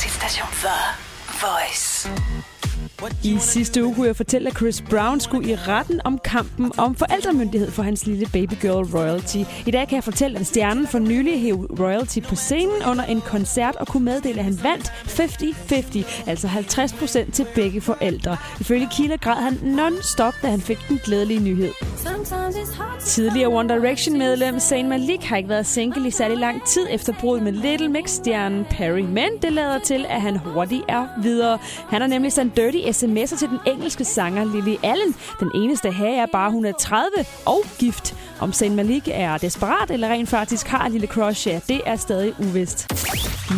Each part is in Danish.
Danmarks hitstation. The Voice. I sidste uge kunne jeg fortælle, at Chris Brown skulle i retten om kampen om forældremyndighed for hans lille babygirl Royalty. I dag kan jeg fortælle, at stjernen for nylig hæv Royalty på scenen under en koncert og kunne meddele, at han vandt 50-50, altså 50 procent til begge forældre. Ifølge Killer græd han non-stop, da han fik den glædelige nyhed. Tidligere One Direction-medlem Zayn Malik har ikke været single i særlig lang tid efter bruddet med Little Mix-stjernen Perry, men det lader til, at han hurtigt er videre. Han har nemlig sendt dirty sms'er til den engelske sanger Lily Allen. Den eneste her er bare, hun er 30 og gift. Om Zayn Malik er desperat eller rent faktisk har en lille crush, ja, det er stadig uvist.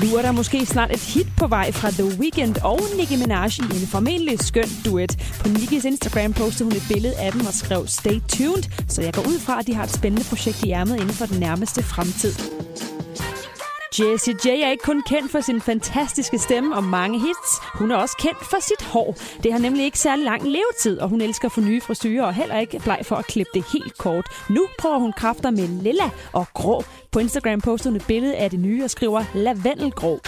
Nu er der måske snart et hit på vej fra The Weeknd og Nicki Minaj i en formentlig skøn duet. På Nickis Instagram postede hun et billede af dem og skrev Stay tuned, så jeg går ud fra, at de har et spændende projekt i ærmet inden for den nærmeste fremtid. Jessie J er ikke kun kendt for sin fantastiske stemme og mange hits. Hun er også kendt for sit hår. Det har nemlig ikke særlig lang levetid, og hun elsker for nye frisyrer og heller ikke bleg for at klippe det helt kort. Nu prøver hun kræfter med lilla og grå. På Instagram poster hun et billede af det nye og skriver lavendelgrå.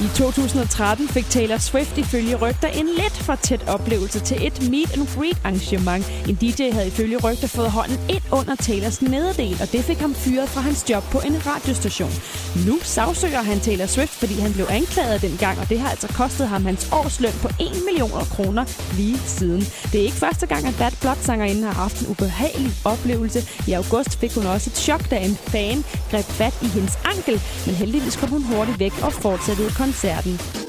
I 2013 fik Taylor Swift ifølge rygter en lidt for tæt oplevelse til et meet and greet arrangement. En DJ havde ifølge rygter fået hånden ind under Taylors nederdel, og det fik ham fyret fra hans job på en radiostation. Nu sagsøger han Taylor Swift, fordi han blev anklaget dengang, og det har altså kostet ham hans årsløn på 1 million kroner lige siden. Det er ikke første gang, at Bad Blood-sangerinden har haft en ubehagelig oplevelse. I august fik hun også et chok, da en fan greb fat i hendes ankel, men heldigvis kom hun hurtigt væk og fortsatte koncerten.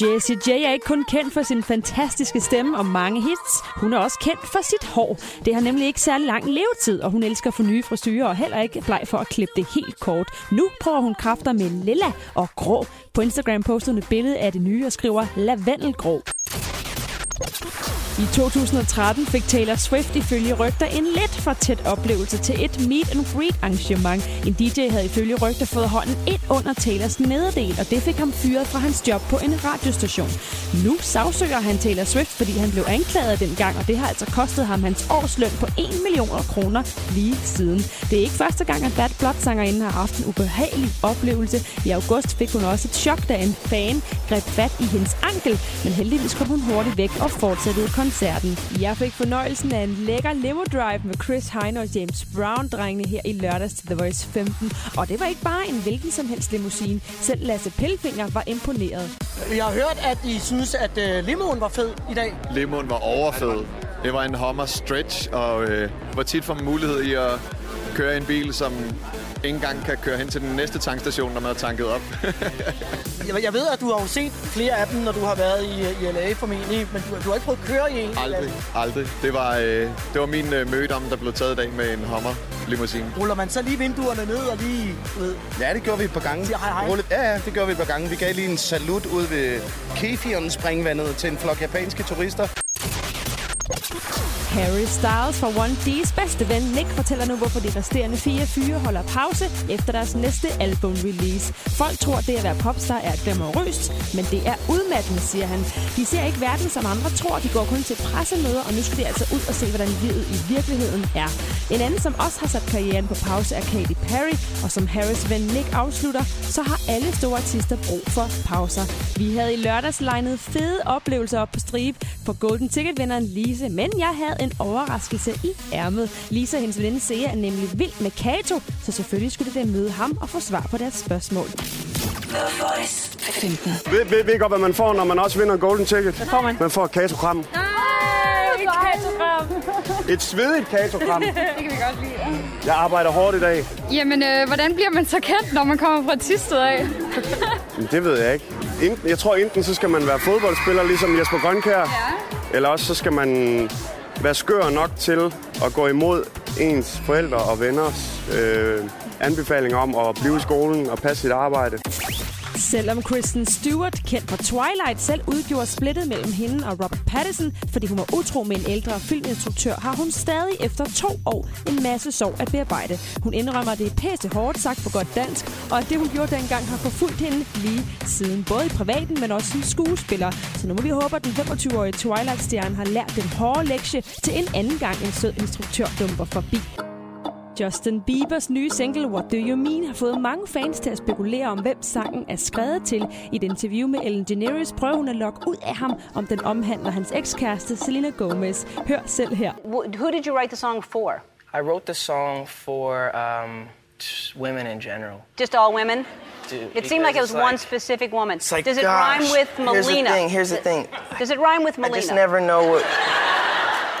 Jessie J er ikke kun kendt for sin fantastiske stemme og mange hits. Hun er også kendt for sit hår. Det har nemlig ikke særlig lang levetid, og hun elsker for nye frisyrer og heller ikke bleg for at klippe det helt kort. Nu prøver hun kræfter med lilla og grå. På Instagram poster hun et billede af det nye og skriver lavendelgrå. I 2013 fik Taylor Swift ifølge rygter en lidt for tæt oplevelse til et meet and greet arrangement. En DJ havde ifølge rygter fået hånden ind under Taylors nederdel, og det fik ham fyret fra hans job på en radiostation. Nu sagsøger han Taylor Swift, fordi han blev anklaget dengang, og det har altså kostet ham hans årsløn på 1 million kroner lige siden. Det er ikke første gang, at Bad Blood-sangerinden har haft en ubehagelig oplevelse. I august fik hun også et chok, da en fan greb fat i hendes ankel, men heldigvis kom hun hurtigt væk og fortsatte koncerten. Jeg fik fornøjelsen af en lækker limo drive med Chris Hine og James Brown-drengene her i lørdags til The Voice 15. Og det var ikke bare en hvilken som helst limousine. Selv Lasse Pillefinger var imponeret. Jeg har hørt, at I synes, at uh, limoen var fed i dag. Limoen var overfed. Det var en Hummer Stretch, og øh, hvor tit får man mulighed i at køre en bil, som ikke engang kan køre hen til den næste tankstation, når man har tanket op. jeg, jeg ved, at du har jo set flere af dem, når du har været i, i LA formentlig, men du, du har ikke prøvet at køre i en? Aldrig, aldrig. Det var, øh, det var min øh, mødom, der blev taget i dag med en Hummer limousine. Ruller man så lige vinduerne ned og lige... Ved... Ja, det gjorde vi et par gange. Siger hej hej. Rullet, ja, ja, det gjorde vi et par gange. Vi gav lige en salut ud ved Kefiren springvandet til en flok japanske turister. Harry Styles fra One D's bedste ven Nick fortæller nu, hvorfor de resterende fire fyre holder pause efter deres næste album-release. Folk tror, det at være popstar er glamourøst, men det er udmattende, siger han. De ser ikke verden, som andre tror. De går kun til pressemøder, og nu skal de altså ud og se, hvordan livet i virkeligheden er. En anden, som også har sat karrieren på pause, er Katy Perry, og som Harrys ven Nick afslutter, så har alle store artister brug for pauser. Vi havde i lørdags legnet fede oplevelser op på stribe for Golden Ticket-vinderen Lise, men jeg havde en overraskelse i ærmet. Lisa og hendes veninde Sea er nemlig vild med Kato, så selvfølgelig skulle det møde ham og få svar på deres spørgsmål. The Voice 15. Ved, ved, ved godt, hvad man får, når man også vinder Golden Ticket? Hvad får man? Man får et katokram. Et katogram. Et svedigt katokram. Det kan vi godt lide. Jeg arbejder hårdt i dag. Jamen, øh, hvordan bliver man så kendt, når man kommer fra Tisted af? Det ved jeg ikke. Enten, jeg tror enten så skal man være fodboldspiller, ligesom Jesper Grønkær. Ja. Eller også så skal man være skør nok til at gå imod ens forældre og venners øh, anbefalinger om at blive i skolen og passe sit arbejde. Selvom Kristen Stewart, kendt fra Twilight, selv udgjorde splittet mellem hende og Robert Pattinson, fordi hun var utro med en ældre filminstruktør, har hun stadig efter to år en masse sorg at bearbejde. Hun indrømmer, at det er pæste hårdt sagt på godt dansk, og at det, hun gjorde dengang, har forfulgt hende lige siden. Både i privaten, men også som skuespiller. Så nu må vi håbe, at den 25-årige Twilight-stjerne har lært den hårde lektie til en anden gang en sød instruktør dumper forbi. Justin Biebers nye single What Do You Mean har fået mange fans til at spekulere om, hvem sangen er skrevet til. I et interview med Ellen DeGeneres prøver hun at lokke ud af ham, om den omhandler hans ekskæreste Selena Gomez. Hør selv her. Who did you write the song for? I wrote the song for um, women in general. Just all women? Dude, It seemed like it was because one specific woman. It's like, Does it gosh, rhyme with Here's the Melina? thing. Here's the thing. Does it rhyme with I Melina? just never know what.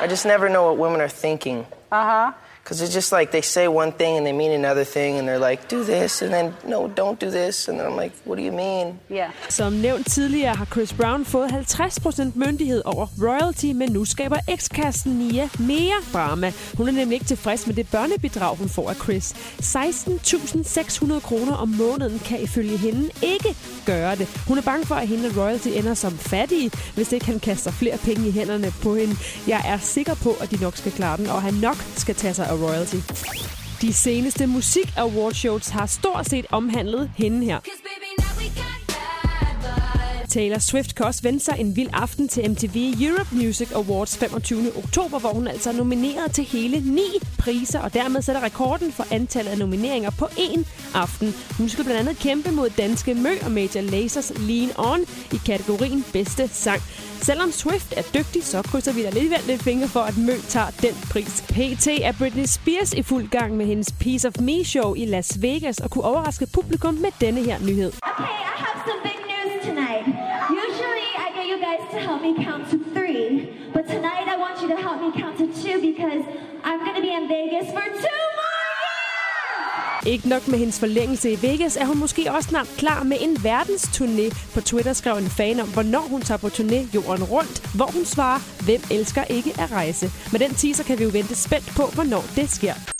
I just never know what women are thinking. Uh huh. Because it's just like they say one thing and they mean another thing, and they're like, do this, and then no, don't do this, and then I'm like, what do you mean? Yeah. Som nævnt tidligere har Chris Brown fået 50% myndighed over royalty, men nu skaber ekskæresten Nia mere drama. Hun er nemlig ikke tilfreds med det børnebidrag, hun får af Chris. 16.600 kroner om måneden kan ifølge hende ikke gøre det. Hun er bange for, at hende royalty ender som fattige, hvis ikke han kaster flere penge i hænderne på hende. Jeg er sikker på, at de nok skal klare den, og han nok skal tage sig og royalty. De seneste musik awardshows har stort set omhandlet hende her. Taylor Swift kan også vente sig en vild aften til MTV Europe Music Awards 25. oktober, hvor hun altså er nomineret til hele ni priser, og dermed sætter rekorden for antallet af nomineringer på én aften. Hun skal blandt andet kæmpe mod danske Mø og Major Lasers Lean On i kategorien bedste sang. Selvom Swift er dygtig, så krydser vi da alligevel lidt fingre for, at Mø tager den pris. PT er Britney Spears i fuld gang med hendes Piece of Me show i Las Vegas og kunne overraske publikum med denne her nyhed. Okay, help me count to three, but tonight I want you to help me count to two because I'm gonna be in Vegas for two more Ikke nok med hendes forlængelse i Vegas, er hun måske også snart klar med en verdensturné. På Twitter skrev en fan om, hvornår hun tager på turné jorden rundt, hvor hun svarer, hvem elsker ikke at rejse. Med den teaser kan vi jo vente spændt på, hvornår det sker.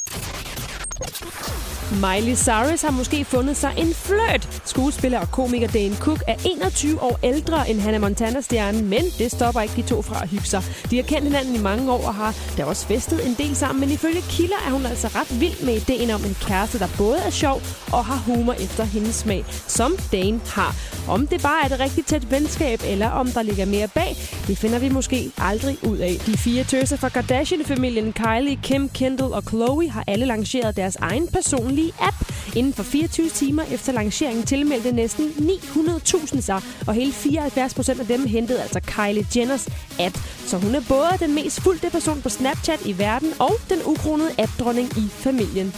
Miley Cyrus har måske fundet sig en flirt. Skuespiller og komiker Dane Cook er 21 år ældre end Hannah Montana-stjernen, men det stopper ikke de to fra at hygge sig. De har kendt hinanden i mange år og har da også festet en del sammen, men ifølge kilder er hun altså ret vild med ideen om en kæreste, der både er sjov og har humor efter hendes smag, som Dane har. Om det bare er et rigtig tæt venskab, eller om der ligger mere bag, det finder vi måske aldrig ud af. De fire tøser fra Kardashian-familien Kylie, Kim, Kendall og Chloe har alle lanceret deres egen personlige app. Inden for 24 timer efter lanceringen tilmeldte næsten 900.000 sig, og hele 74 procent af dem hentede altså Kylie Jenners app. Så hun er både den mest fulgte person på Snapchat i verden og den ukronede app-dronning i familien.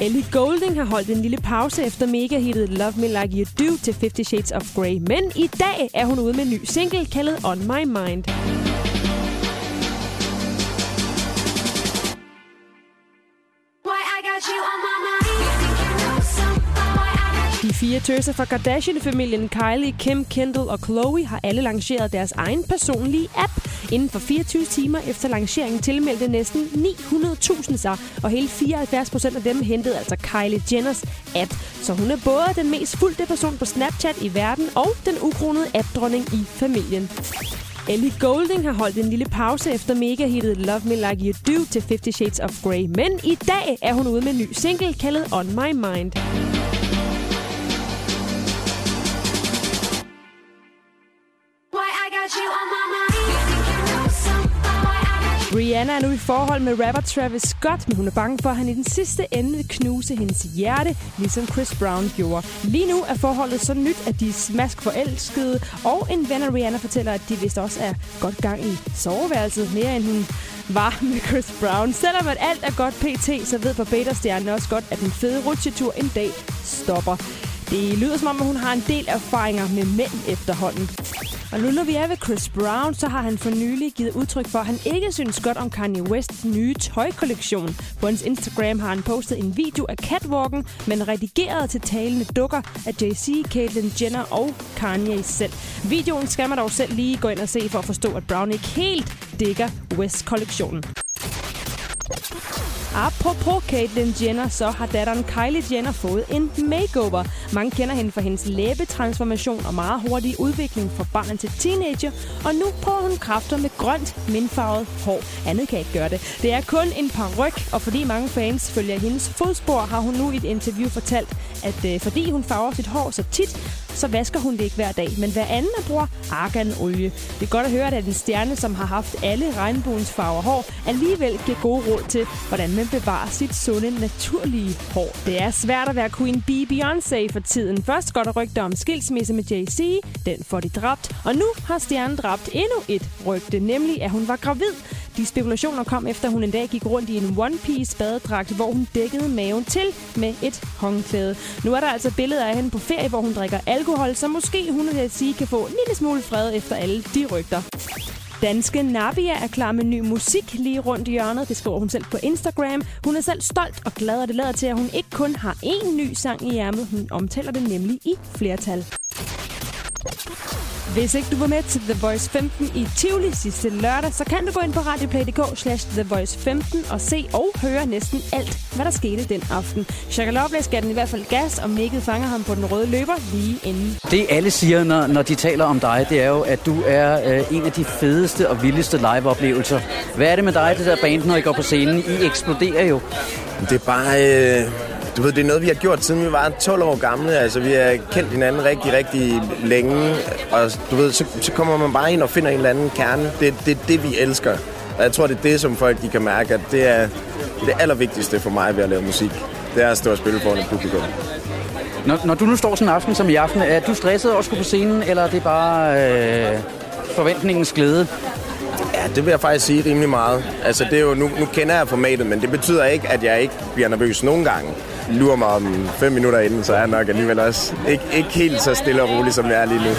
Ellie Golding har holdt en lille pause efter mega-hittet Love Me Like You Do til 50 Shades of Grey. Men i dag er hun ude med en ny single kaldet On My Mind. De fire tøser fra Kardashian-familien Kylie, Kim, Kendall og Chloe har alle lanceret deres egen personlige app. Inden for 24 timer efter lanceringen tilmeldte næsten 900.000 sig, og hele 74 procent af dem hentede altså Kylie Jenners app. Så hun er både den mest fulgte person på Snapchat i verden og den ukronede app-dronning i familien. Ellie Goulding har holdt en lille pause efter mega-hittet Love Me Like You Do til 50 Shades of Grey. Men i dag er hun ude med en ny single kaldet On My Mind. Rihanna er nu i forhold med rapper Travis Scott, men hun er bange for, at han i den sidste ende vil knuse hendes hjerte, ligesom Chris Brown gjorde. Lige nu er forholdet så nyt, at de er smask forelskede, og en ven af Rihanna fortæller, at de vist også er godt gang i soveværelset, mere end hun var med Chris Brown. Selvom at alt er godt pt, så ved Barbados-stjernen også godt, at den fede rutsjetur en dag stopper. Det lyder som om, at hun har en del erfaringer med mænd efterhånden. Og nu når vi er ved Chris Brown, så har han for nylig givet udtryk for, at han ikke synes godt om Kanye Wests nye tøjkollektion. På hans Instagram har han postet en video af catwalken, men redigeret til talende dukker af Jay-Z, Caitlyn Jenner og Kanye selv. Videoen skal man dog selv lige gå ind og se for at forstå, at Brown ikke helt dækker West-kollektionen. Apropos Caitlyn Jenner, så har datteren Kylie Jenner fået en makeover. Mange kender hende for hendes læbetransformation og meget hurtig udvikling fra barn til teenager. Og nu prøver hun kræfter med grønt, mindfarvet hår. Andet kan ikke gøre det. Det er kun en par ryg, og fordi mange fans følger hendes fodspor, har hun nu i et interview fortalt, at øh, fordi hun farver sit hår så tit, så vasker hun det ikke hver dag, men hver anden er bruger arganolie. Det er godt at høre, at en stjerne, som har haft alle regnbuens farver hår, alligevel giver gode råd til, hvordan man bevarer sit sunde, naturlige hår. Det er svært at være Queen Bee Beyoncé for tiden. Først går der rygter om skilsmisse med Jay-Z, den får de dræbt, og nu har stjernen dræbt endnu et rygte, nemlig at hun var gravid. De spekulationer kom efter, at hun en dag gik rundt i en one-piece badedragt, hvor hun dækkede maven til med et håndklæde. Nu er der altså billeder af hende på ferie, hvor hun drikker alkohol, så måske hun vil sige kan få en lille smule fred efter alle de rygter. Danske Nabia er klar med ny musik lige rundt i hjørnet. Det skriver hun selv på Instagram. Hun er selv stolt og glad, og det lader til, at hun ikke kun har én ny sang i ærmet. Hun omtaler det nemlig i flertal. Hvis ikke du var med til The Voice 15 i Tivoli sidste lørdag, så kan du gå ind på radioplay.dk slash The Voice 15 og se og høre næsten alt, hvad der skete den aften. Shaka Loveless gav den i hvert fald gas, og Mikkel fanger ham på den røde løber lige inden. Det alle siger, når, når de taler om dig, det er jo, at du er øh, en af de fedeste og vildeste live-oplevelser. Hvad er det med dig, det der band, når I går på scenen? I eksploderer jo. Det er bare... Øh du ved, det er noget, vi har gjort, siden vi var 12 år gamle. Altså, vi har kendt hinanden rigtig, rigtig længe. Og du ved, så, så kommer man bare ind og finder en eller anden kerne. Det er det, det, vi elsker. Og jeg tror, det er det, som folk de kan mærke, at det er det allervigtigste for mig ved at lave musik. Det er at stå og spille foran et publikum. Når, når du nu står sådan en aften som i aften, er du stresset over at skulle på scenen, eller er det bare øh, forventningens glæde? Ja, det vil jeg faktisk sige rimelig meget. Altså, det er jo, nu, nu kender jeg formatet, men det betyder ikke, at jeg ikke bliver nervøs nogen gange lurer mig om fem minutter inden, så er jeg nok alligevel også ikke, ikke helt så stille og rolig, som jeg er lige nu.